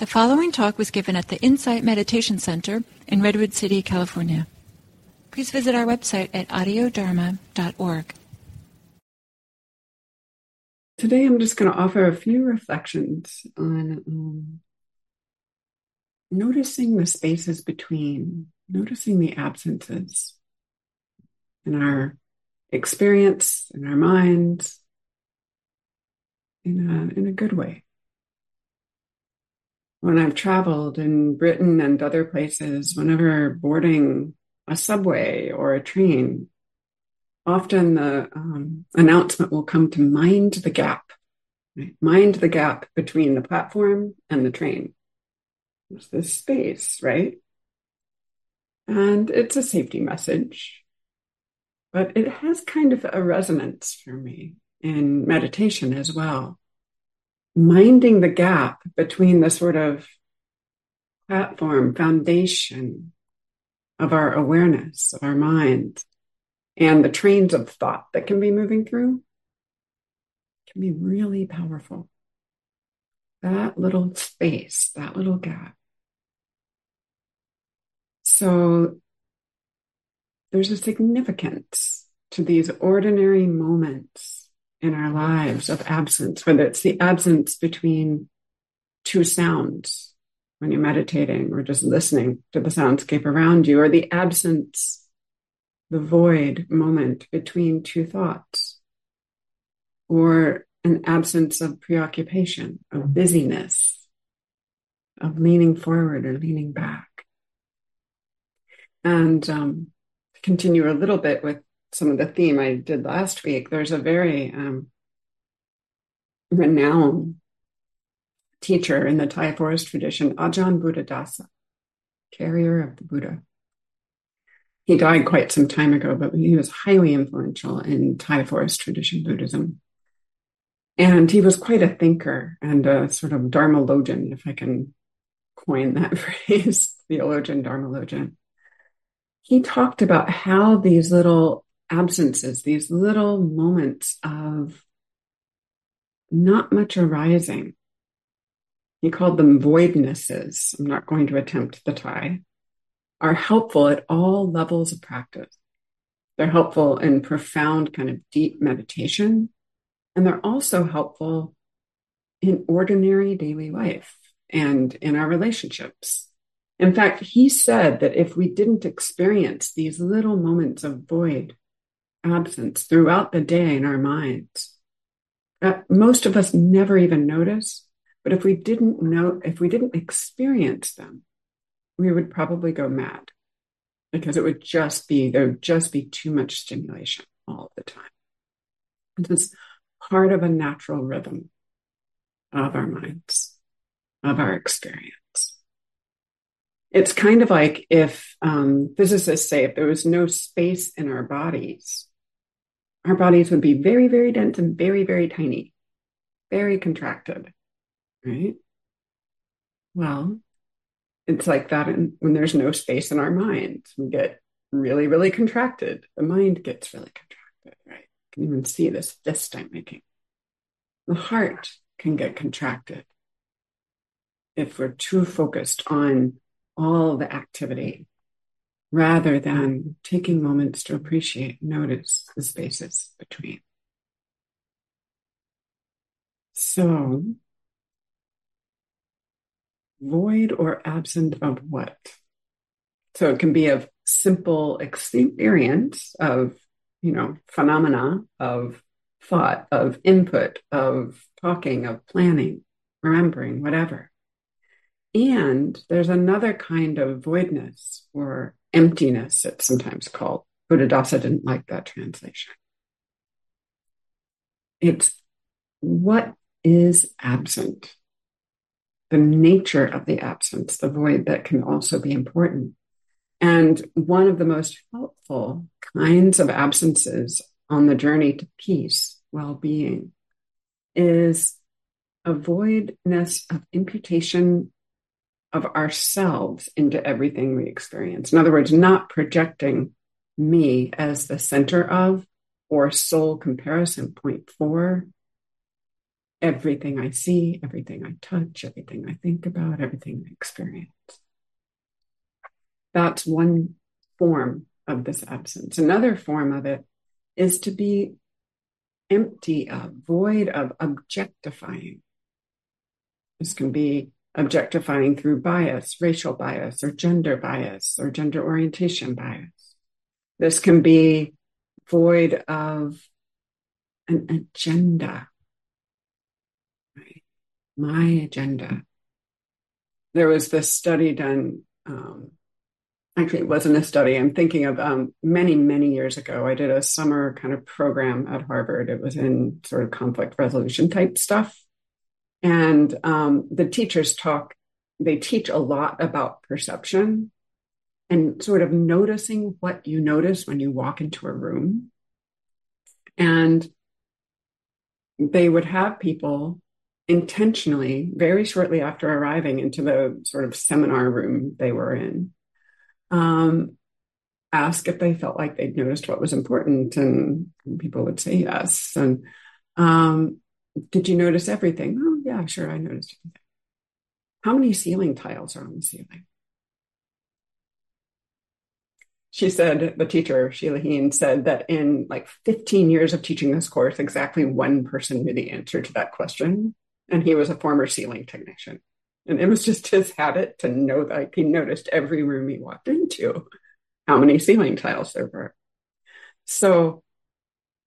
The following talk was given at the Insight Meditation Center in Redwood City, California. Please visit our website at audiodharma.org. Today I'm just going to offer a few reflections on um, noticing the spaces between, noticing the absences in our experience, in our minds, in a, in a good way when I've traveled in Britain and other places, whenever boarding a subway or a train, often the um, announcement will come to mind the gap, right? mind the gap between the platform and the train. There's this space, right? And it's a safety message, but it has kind of a resonance for me in meditation as well minding the gap between the sort of platform foundation of our awareness, of our mind, and the trains of thought that can be moving through can be really powerful. That little space, that little gap. So there's a significance to these ordinary moments in our lives of absence, whether it's the absence between two sounds when you're meditating or just listening to the soundscape around you, or the absence, the void moment between two thoughts, or an absence of preoccupation, of busyness, of leaning forward or leaning back. And um, continue a little bit with some of the theme I did last week, there's a very um, renowned teacher in the Thai forest tradition, Ajahn Buddhadasa, carrier of the Buddha. He died quite some time ago, but he was highly influential in Thai forest tradition Buddhism. And he was quite a thinker and a sort of dharmalogian, if I can coin that phrase, theologian, dharmalogian. He talked about how these little absences, these little moments of not much arising. He called them voidnesses. I'm not going to attempt the Thai. are helpful at all levels of practice. They're helpful in profound, kind of deep meditation. And they're also helpful in ordinary daily life and in our relationships. In fact, he said that if we didn't experience these little moments of void, absence throughout the day in our minds. Uh, most of us never even notice, but if we didn't know, if we didn't experience them, we would probably go mad because it would just be, there would just be too much stimulation all the time. It's part of a natural rhythm of our minds, of our experience. It's kind of like if um, physicists say if there was no space in our bodies, our bodies would be very, very dense and very, very tiny, very contracted, right? Well, it's like that in, when there's no space in our minds. We get really, really contracted. The mind gets really contracted, right? You can even see this fist I'm making. The heart can get contracted if we're too focused on all the activity rather than mm. taking moments to appreciate, notice the spaces between. So, void or absent of what? So it can be of simple experience of, you know, phenomena of thought, of input, of talking, of planning, remembering, whatever. And there's another kind of voidness or emptiness, it's sometimes called. Buddhadasa didn't like that translation. It's what is absent, the nature of the absence, the void that can also be important. And one of the most helpful kinds of absences on the journey to peace, well being, is a voidness of imputation of ourselves into everything we experience. In other words, not projecting me as the center of or sole comparison point for, everything I see, everything I touch, everything I think about, everything I experience. That's one form of this absence. Another form of it is to be empty of, void of objectifying. This can be objectifying through bias, racial bias, or gender bias, or gender orientation bias. This can be void of an agenda. Right? My agenda. There was this study done. Um, actually, it wasn't a study. I'm thinking of um, many, many years ago. I did a summer kind of program at Harvard. It was in sort of conflict resolution type stuff. And um, the teachers talk, they teach a lot about perception and sort of noticing what you notice when you walk into a room. And they would have people intentionally, very shortly after arriving into the sort of seminar room they were in, um, ask if they felt like they'd noticed what was important. And people would say yes. And um, did you notice everything? Oh, yeah, sure, I noticed everything. How many ceiling tiles are on the ceiling? she said, the teacher, Sheila Heen, said that in like 15 years of teaching this course, exactly one person knew the answer to that question. And he was a former ceiling technician. And it was just his habit to know that he noticed every room he walked into, how many ceiling tiles there were. So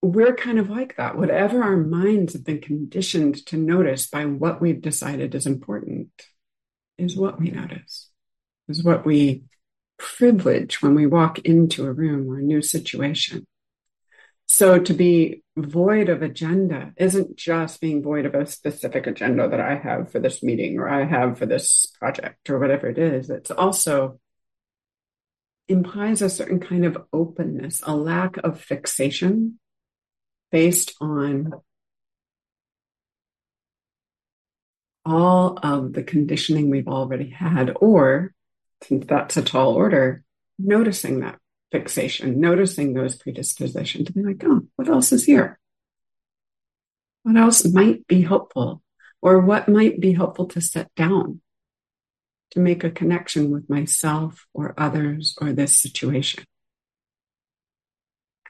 we're kind of like that. Whatever our minds have been conditioned to notice by what we've decided is important is what we notice, is what we privilege when we walk into a room or a new situation. So to be void of agenda isn't just being void of a specific agenda that I have for this meeting or I have for this project or whatever it is. It's also implies a certain kind of openness, a lack of fixation based on all of the conditioning we've already had or since that's a tall order, noticing that fixation, noticing those predispositions, and be like, oh, what else is here? What else might be helpful? Or what might be helpful to set down to make a connection with myself or others or this situation?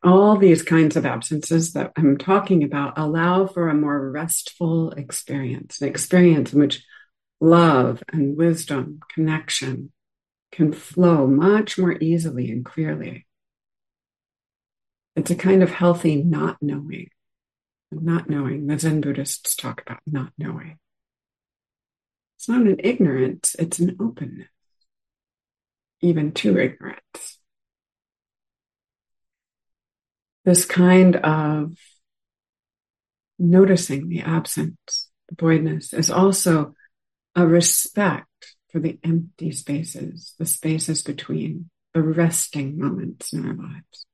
All these kinds of absences that I'm talking about allow for a more restful experience, an experience in which love and wisdom, connection, can flow much more easily and clearly. It's a kind of healthy not knowing. Not knowing, the Zen Buddhists talk about not knowing. It's not an ignorance, it's an openness, even to ignorance. This kind of noticing the absence, the voidness, is also a respect for the empty spaces, the spaces between, the resting moments in our lives.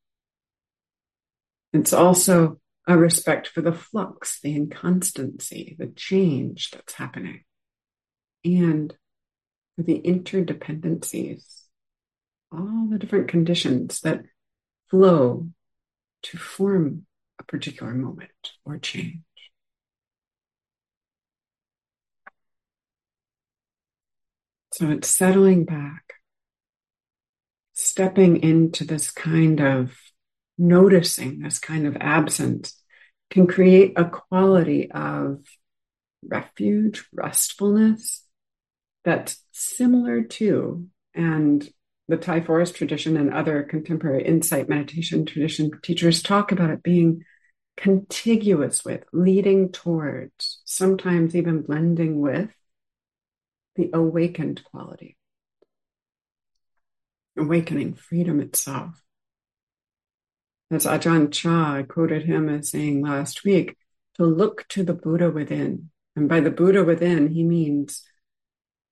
It's also a respect for the flux, the inconstancy, the change that's happening, and for the interdependencies, all the different conditions that flow to form a particular moment or change. So it's settling back, stepping into this kind of noticing, this kind of absence can create a quality of refuge, restfulness that's similar to, and the Thai forest tradition and other contemporary insight meditation tradition teachers talk about it being contiguous with, leading towards, sometimes even blending with the awakened quality. Awakening, freedom itself. As Ajahn Chah, I quoted him as saying last week, to look to the Buddha within. And by the Buddha within, he means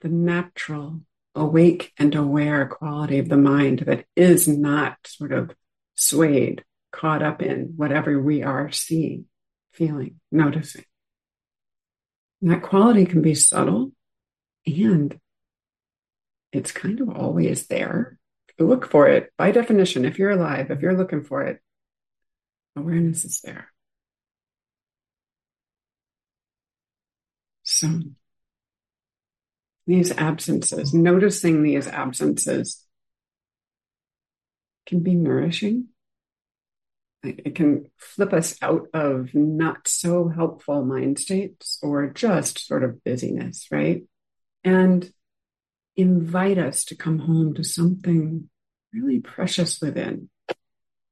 the natural, awake and aware quality of the mind that is not sort of swayed, caught up in whatever we are seeing, feeling, noticing. And that quality can be subtle and it's kind of always there. Look for it by definition. If you're alive, if you're looking for it, awareness is there. So, these absences, noticing these absences can be nourishing. It can flip us out of not so helpful mind states or just sort of busyness, right? And invite us to come home to something really precious within,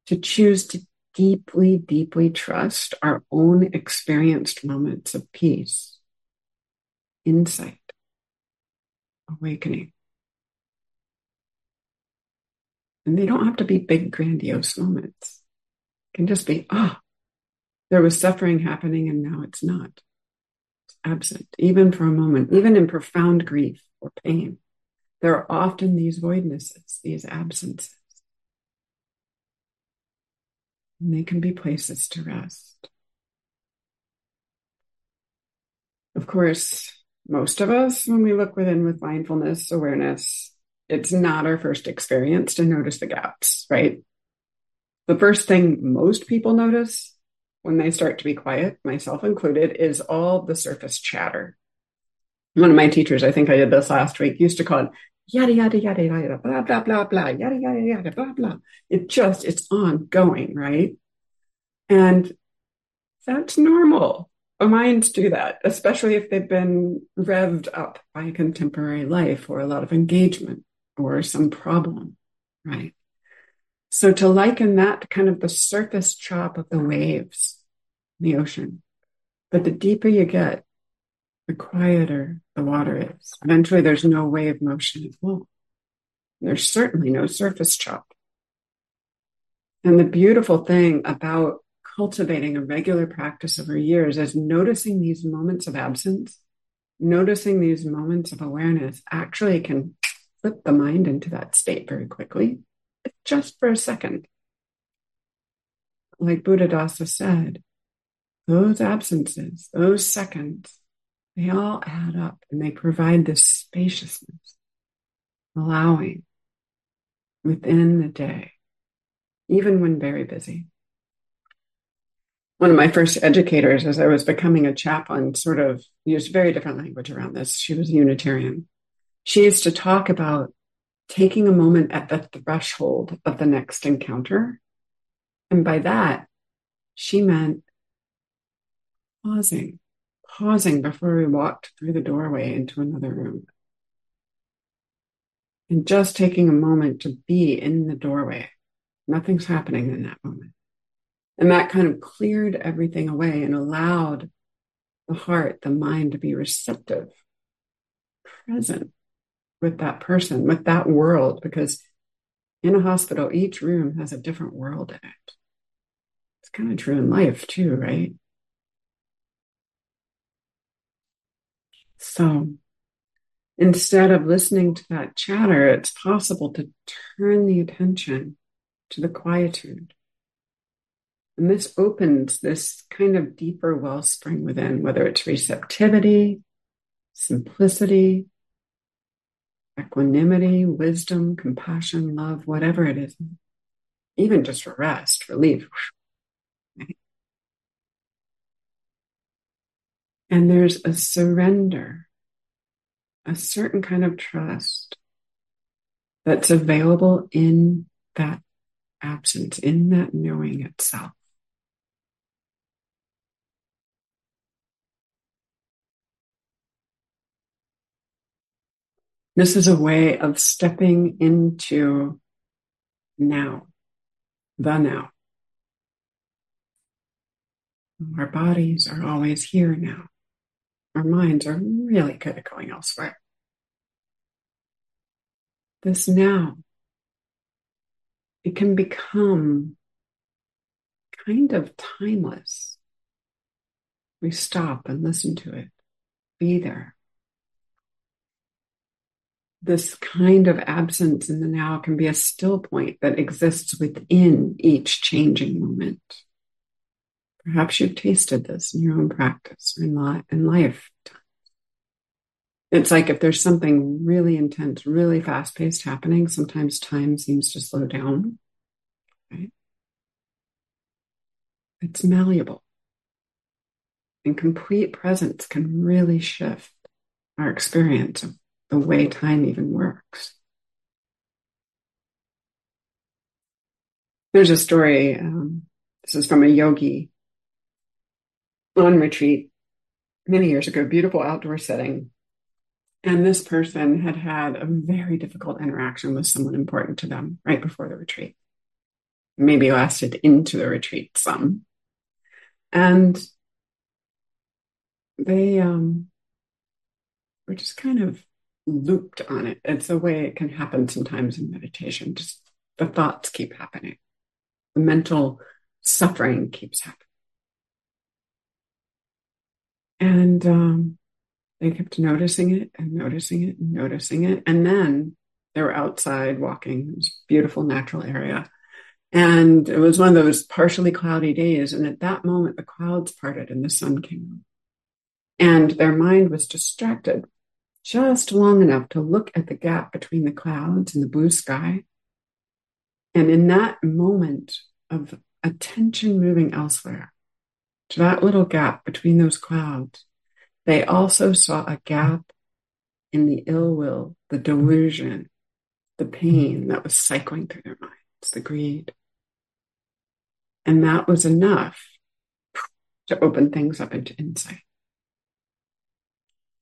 to choose to deeply, deeply trust our own experienced moments of peace, insight, awakening. And they don't have to be big, grandiose moments. It can just be, ah, oh, there was suffering happening and now it's not. It's absent, even for a moment, even in profound grief or pain. There are often these voidnesses, these absences. And they can be places to rest. Of course, most of us, when we look within with mindfulness awareness, it's not our first experience to notice the gaps, right? The first thing most people notice when they start to be quiet, myself included, is all the surface chatter. One of my teachers, I think I did this last week, used to call it yada, yada, yada, yada, blah, blah, blah, blah, yada, yada, yada, blah, blah. It just, it's ongoing, right? And that's normal. Minds do that, especially if they've been revved up by contemporary life or a lot of engagement or some problem, right? So to liken that to kind of the surface chop of the waves in the ocean. But the deeper you get, the quieter the water is. Eventually, there's no wave motion at all. There's certainly no surface chop. And the beautiful thing about cultivating a regular practice over years is noticing these moments of absence, noticing these moments of awareness actually can flip the mind into that state very quickly, just for a second. Like Buddhadasa said, those absences, those seconds, they all add up and they provide this spaciousness, allowing within the day, even when very busy. One of my first educators, as I was becoming a chaplain, sort of used very different language around this. She was a Unitarian. She used to talk about taking a moment at the threshold of the next encounter. And by that, she meant pausing pausing before we walked through the doorway into another room. And just taking a moment to be in the doorway. Nothing's happening in that moment. And that kind of cleared everything away and allowed the heart, the mind to be receptive, present with that person, with that world, because in a hospital, each room has a different world in it. It's kind of true in life too, right? So instead of listening to that chatter, it's possible to turn the attention to the quietude. And this opens this kind of deeper wellspring within, whether it's receptivity, simplicity, equanimity, wisdom, compassion, love, whatever it is, even just rest, relief. And there's a surrender, a certain kind of trust that's available in that absence, in that knowing itself. This is a way of stepping into now, the now. Our bodies are always here now. Our minds are really good at going elsewhere. This now, it can become kind of timeless. We stop and listen to it, be there. This kind of absence in the now can be a still point that exists within each changing moment. Perhaps you've tasted this in your own practice or in, li- in life. It's like if there's something really intense, really fast paced happening, sometimes time seems to slow down. Right? It's malleable. and complete presence can really shift our experience of the way time even works. There's a story, um, this is from a yogi on retreat many years ago, beautiful outdoor setting. And this person had had a very difficult interaction with someone important to them right before the retreat. Maybe lasted into the retreat some. And they um, were just kind of looped on it. It's a way it can happen sometimes in meditation. Just the thoughts keep happening, the mental suffering keeps happening. And um, they kept noticing it and noticing it and noticing it. And then they were outside walking, was beautiful natural area. And it was one of those partially cloudy days. And at that moment, the clouds parted and the sun came out. And their mind was distracted just long enough to look at the gap between the clouds and the blue sky. And in that moment of attention moving elsewhere, to that little gap between those clouds, they also saw a gap in the ill will, the delusion, the pain that was cycling through their minds, the greed. And that was enough to open things up into insight.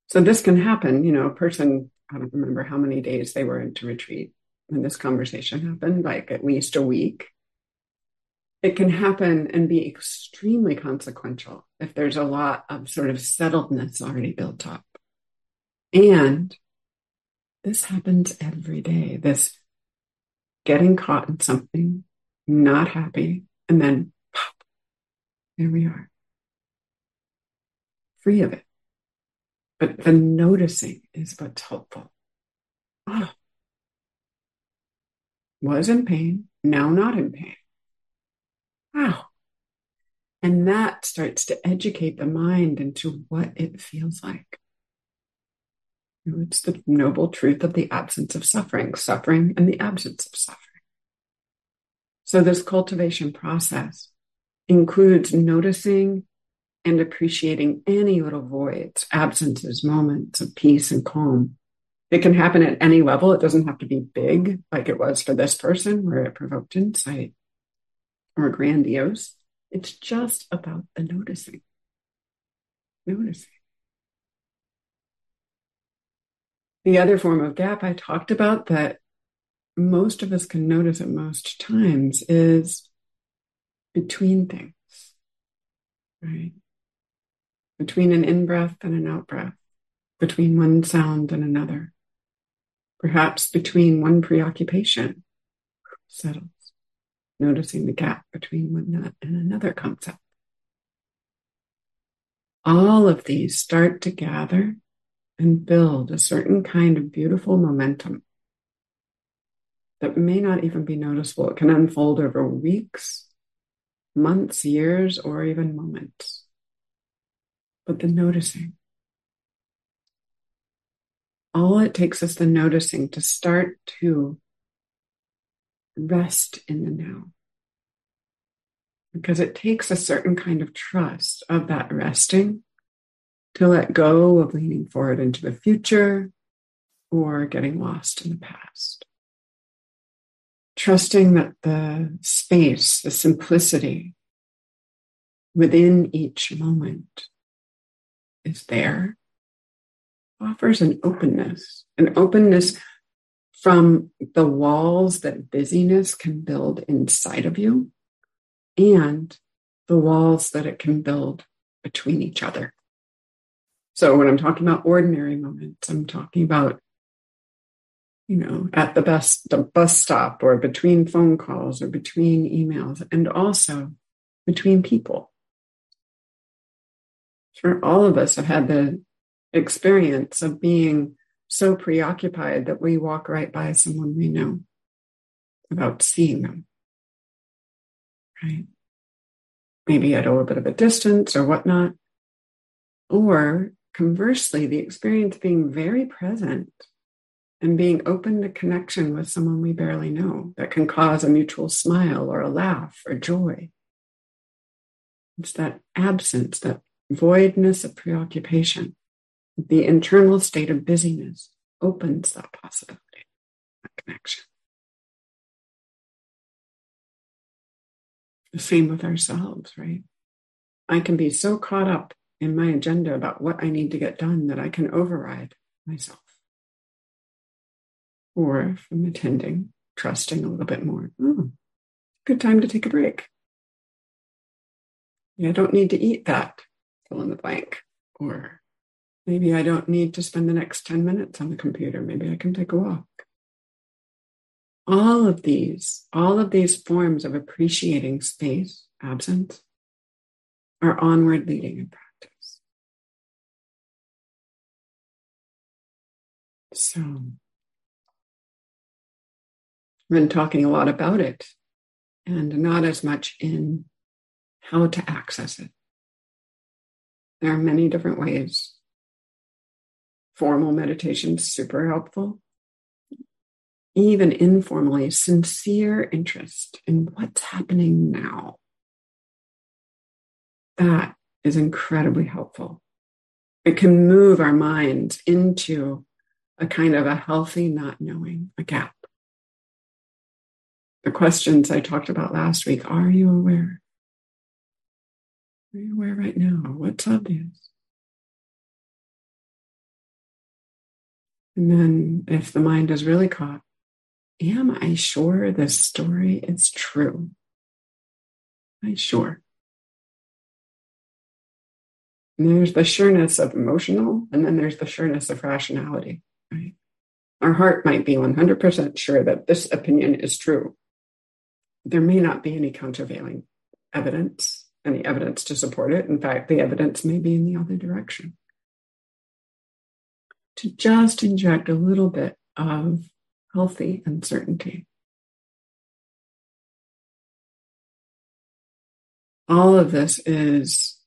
So this can happen, you know, a person, I don't remember how many days they were into retreat when this conversation happened, like at least a week it can happen and be extremely consequential if there's a lot of sort of settledness already built up. And this happens every day. This getting caught in something, not happy, and then pop, here we are. Free of it. But the noticing is what's helpful. Oh, ah. was in pain, now not in pain. Wow. And that starts to educate the mind into what it feels like. It's the noble truth of the absence of suffering, suffering and the absence of suffering. So, this cultivation process includes noticing and appreciating any little voids, absences, moments of peace and calm. It can happen at any level. It doesn't have to be big, like it was for this person, where it provoked insight or grandiose. It's just about the noticing. Noticing. The other form of gap I talked about that most of us can notice at most times is between things, right? Between an in breath and an out breath, between one sound and another, perhaps between one preoccupation settles noticing the gap between one and another concept. All of these start to gather and build a certain kind of beautiful momentum that may not even be noticeable. It can unfold over weeks, months, years, or even moments. But the noticing, all it takes is the noticing to start to rest in the now. Because it takes a certain kind of trust of that resting to let go of leaning forward into the future or getting lost in the past. Trusting that the space, the simplicity within each moment is there offers an openness, an openness from the walls that busyness can build inside of you and the walls that it can build between each other. So when I'm talking about ordinary moments, I'm talking about, you know, at the best the bus stop or between phone calls or between emails and also between people. Sure, all of us have had the experience of being so preoccupied that we walk right by someone we know without seeing them. Right? Maybe at a little bit of a distance or whatnot. Or conversely, the experience being very present and being open to connection with someone we barely know that can cause a mutual smile or a laugh or joy. It's that absence, that voidness of preoccupation, the internal state of busyness opens that possibility, that connection. The same with ourselves, right? I can be so caught up in my agenda about what I need to get done that I can override myself. Or if I'm attending, trusting a little bit more. Oh, good time to take a break. I don't need to eat that, fill in the blank. Or maybe I don't need to spend the next 10 minutes on the computer. Maybe I can take a walk. All of these, all of these forms of appreciating space, absence, are onward leading in practice. So, I've been talking a lot about it and not as much in how to access it. There are many different ways. Formal meditation is super helpful. Even informally, sincere interest in what's happening now. That is incredibly helpful. It can move our minds into a kind of a healthy not knowing, a gap the questions I talked about last week. Are you aware? Are you aware right now? What's obvious? And then, if the mind is really caught, am I sure this story is true? Am I sure? And there's the sureness of emotional, and then there's the sureness of rationality, right? Our heart might be 100% sure that this opinion is true, there may not be any countervailing evidence, any evidence to support it. In fact, the evidence may be in the other direction. To just inject a little bit of healthy uncertainty. All of this is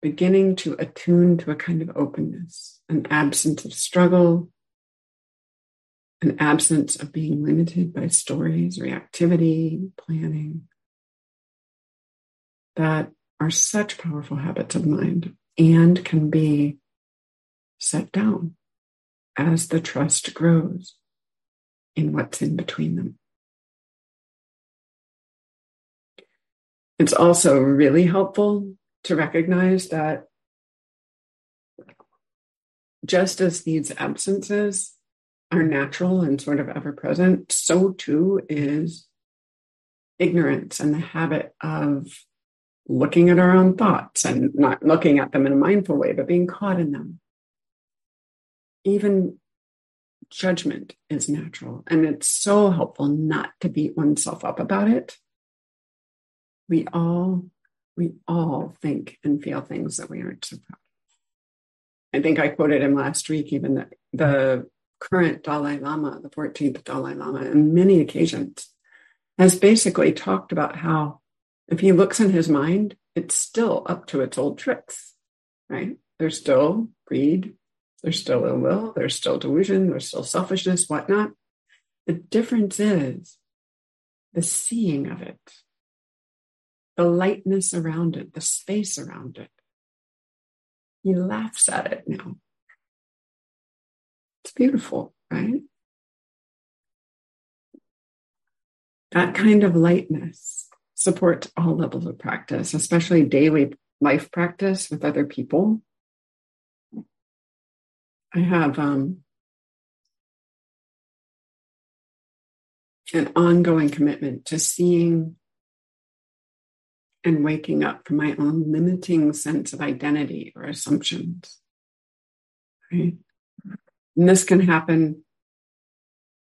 beginning to attune to a kind of openness, an absence of struggle, an absence of being limited by stories, reactivity, planning that are such powerful habits of mind and can be set down as the trust grows in what's in between them. It's also really helpful to recognize that just as these absences are natural and sort of ever present, so too is ignorance and the habit of looking at our own thoughts and not looking at them in a mindful way, but being caught in them. Even judgment is natural, and it's so helpful not to beat oneself up about it. We all, we all think and feel things that we aren't so proud of. I think I quoted him last week, even that the current Dalai Lama, the 14th Dalai Lama, on many occasions, has basically talked about how if he looks in his mind, it's still up to its old tricks, right? There's still greed, there's still ill will, there's still delusion, there's still selfishness, whatnot. The difference is the seeing of it, the lightness around it, the space around it. He laughs at it now. It's beautiful, right? That kind of lightness supports all levels of practice, especially daily life practice with other people. I have um, an ongoing commitment to seeing and waking up from my own limiting sense of identity or assumptions. Right? And this can happen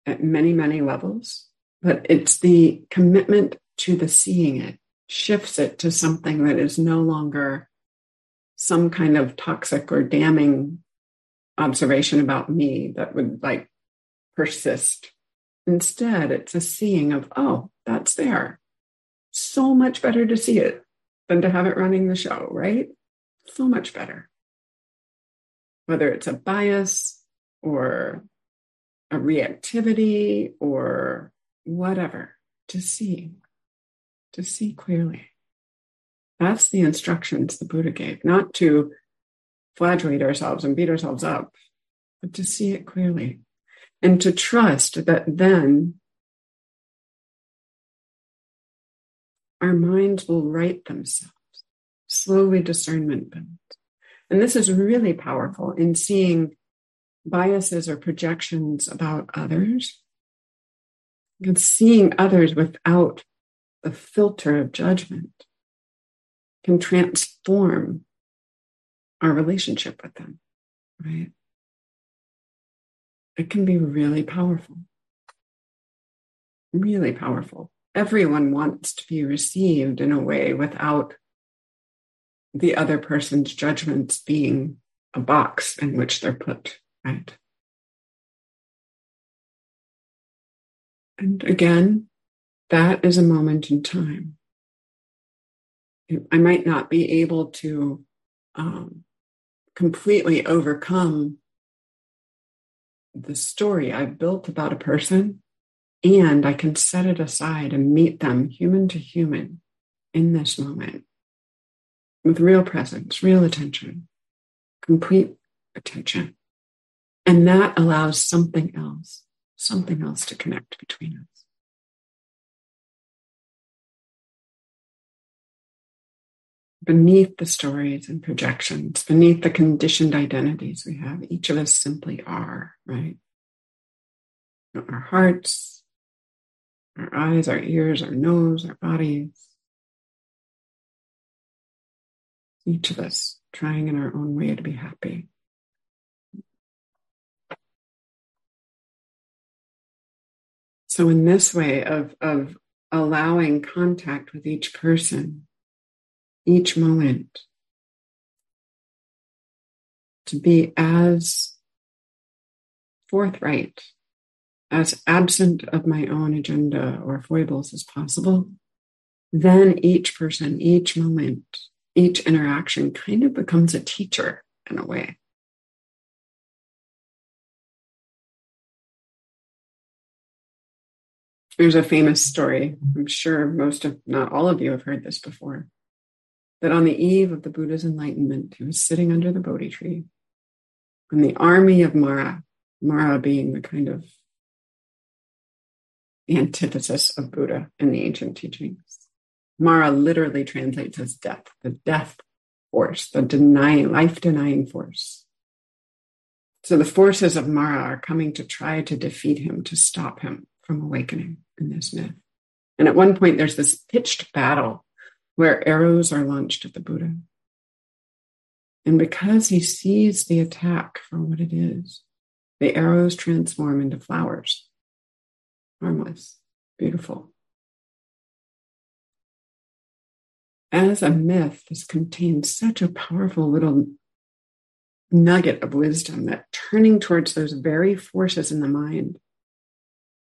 at many, many levels, but it's the commitment to the seeing it shifts it to something that is no longer some kind of toxic or damning observation about me that would like persist. Instead, it's a seeing of, oh, that's there. So much better to see it than to have it running the show, right? So much better. Whether it's a bias, or a reactivity or whatever to see, to see clearly. That's the instructions the Buddha gave, not to flagellate ourselves and beat ourselves up, but to see it clearly and to trust that then our minds will right themselves. Slowly discernment builds. And this is really powerful in seeing biases or projections about others and seeing others without the filter of judgment can transform our relationship with them, right? It can be really powerful. Really powerful. Everyone wants to be received in a way without the other person's judgments being a box in which they're put, right? And again, that is a moment in time. I might not be able to um, completely overcome the story I've built about a person, and I can set it aside and meet them human to human in this moment with real presence, real attention, complete attention. And that allows something else, something else to connect between us. Beneath the stories and projections, beneath the conditioned identities we have. Each of us simply are, right? Our hearts, our eyes, our ears, our nose, our bodies. Each of us trying in our own way to be happy. So, in this way of, of allowing contact with each person, each moment to be as forthright, as absent of my own agenda or foibles as possible, then each person, each moment, each interaction kind of becomes a teacher in a way. There's a famous story. I'm sure most of, not all of you have heard this before that on the eve of the Buddha's enlightenment, he was sitting under the Bodhi tree, and the army of Mara, Mara being the kind of antithesis of Buddha in the ancient teachings. Mara literally translates as death, the death force, the denying, life denying force. So the forces of Mara are coming to try to defeat him, to stop him from awakening in this myth. And at one point, there's this pitched battle where arrows are launched at the Buddha. And because he sees the attack for what it is, the arrows transform into flowers. Harmless, beautiful. As a myth, this contains such a powerful little nugget of wisdom that turning towards those very forces in the mind,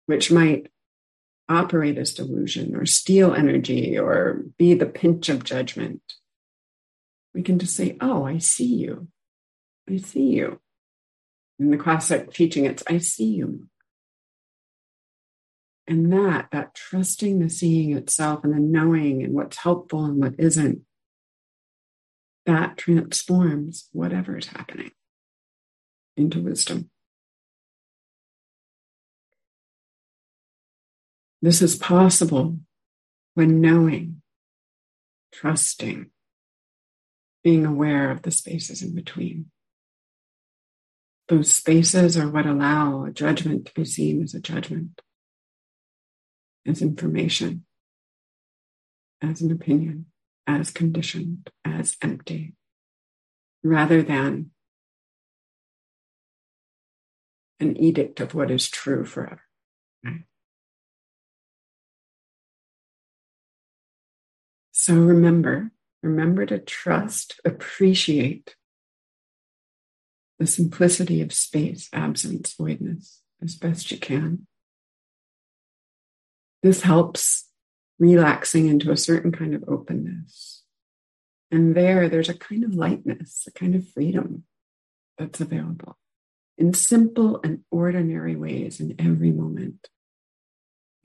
which might operate as delusion or steal energy or be the pinch of judgment. We can just say, Oh, I see you. I see you. In the classic teaching, it's I see you. And that, that trusting the seeing itself and the knowing and what's helpful and what isn't, that transforms whatever is happening into wisdom. This is possible when knowing, trusting, being aware of the spaces in between. Those spaces are what allow a judgment to be seen as a judgment, as information, as an opinion, as conditioned, as empty, rather than an edict of what is true forever. So remember, remember to trust, appreciate the simplicity of space, absence, voidness as best you can. This helps relaxing into a certain kind of openness. And there, there's a kind of lightness, a kind of freedom that's available in simple and ordinary ways in every moment,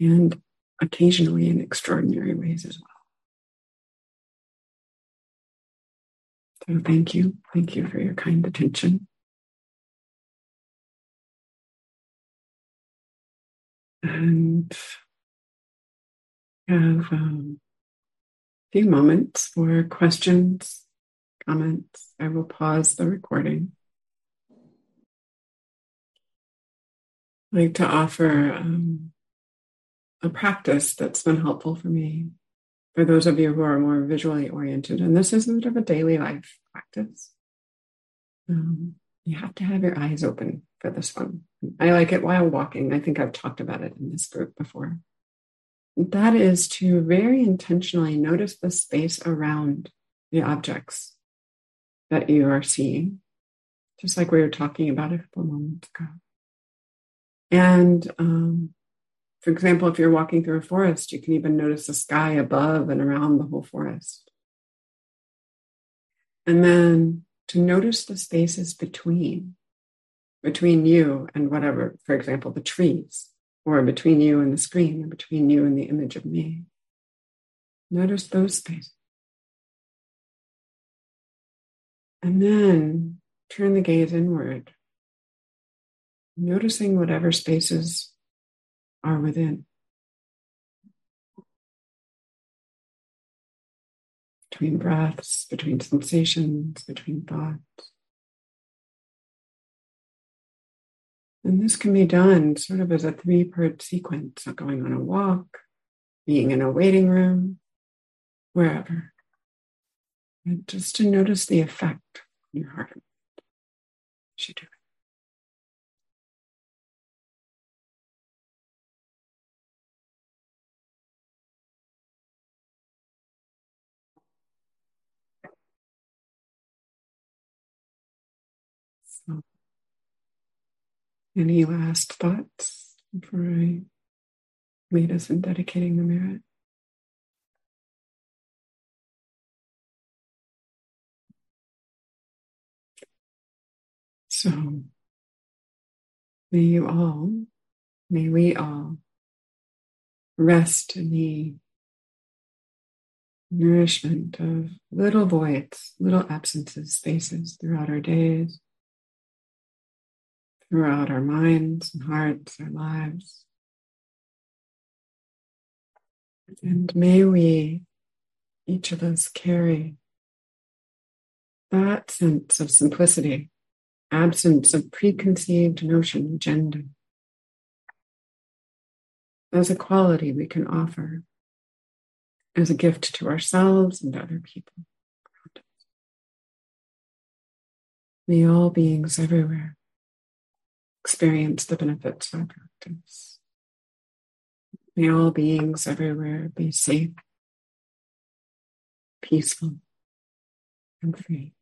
and occasionally in extraordinary ways as well. So thank you. Thank you for your kind attention. And have um, a few moments for questions, comments. I will pause the recording. I'd like to offer um, a practice that's been helpful for me for those of you who are more visually oriented. And this is sort of a daily life practice. Um, you have to have your eyes open for this one. I like it while walking. I think I've talked about it in this group before. That is to very intentionally notice the space around the objects that you are seeing, just like we were talking about a couple moments ago. And um, for example, if you're walking through a forest, you can even notice the sky above and around the whole forest. And then to notice the spaces between, between you and whatever, for example, the trees, or between you and the screen, or between you and the image of me. Notice those spaces. And then turn the gaze inward, noticing whatever spaces are within. Between breaths, between sensations, between thoughts. And this can be done sort of as a three part sequence of going on a walk, being in a waiting room, wherever. And just to notice the effect on your heart. Should do it. Any last thoughts before I lead us in dedicating the merit? So, may you all, may we all rest in the nourishment of little voids, little absences, spaces throughout our days, throughout our minds and hearts, our lives. And may we, each of us, carry that sense of simplicity, absence of preconceived notion, agenda, as a quality we can offer as a gift to ourselves and other people. May all beings everywhere experience the benefits of our practice. May all beings everywhere be safe, peaceful, and free.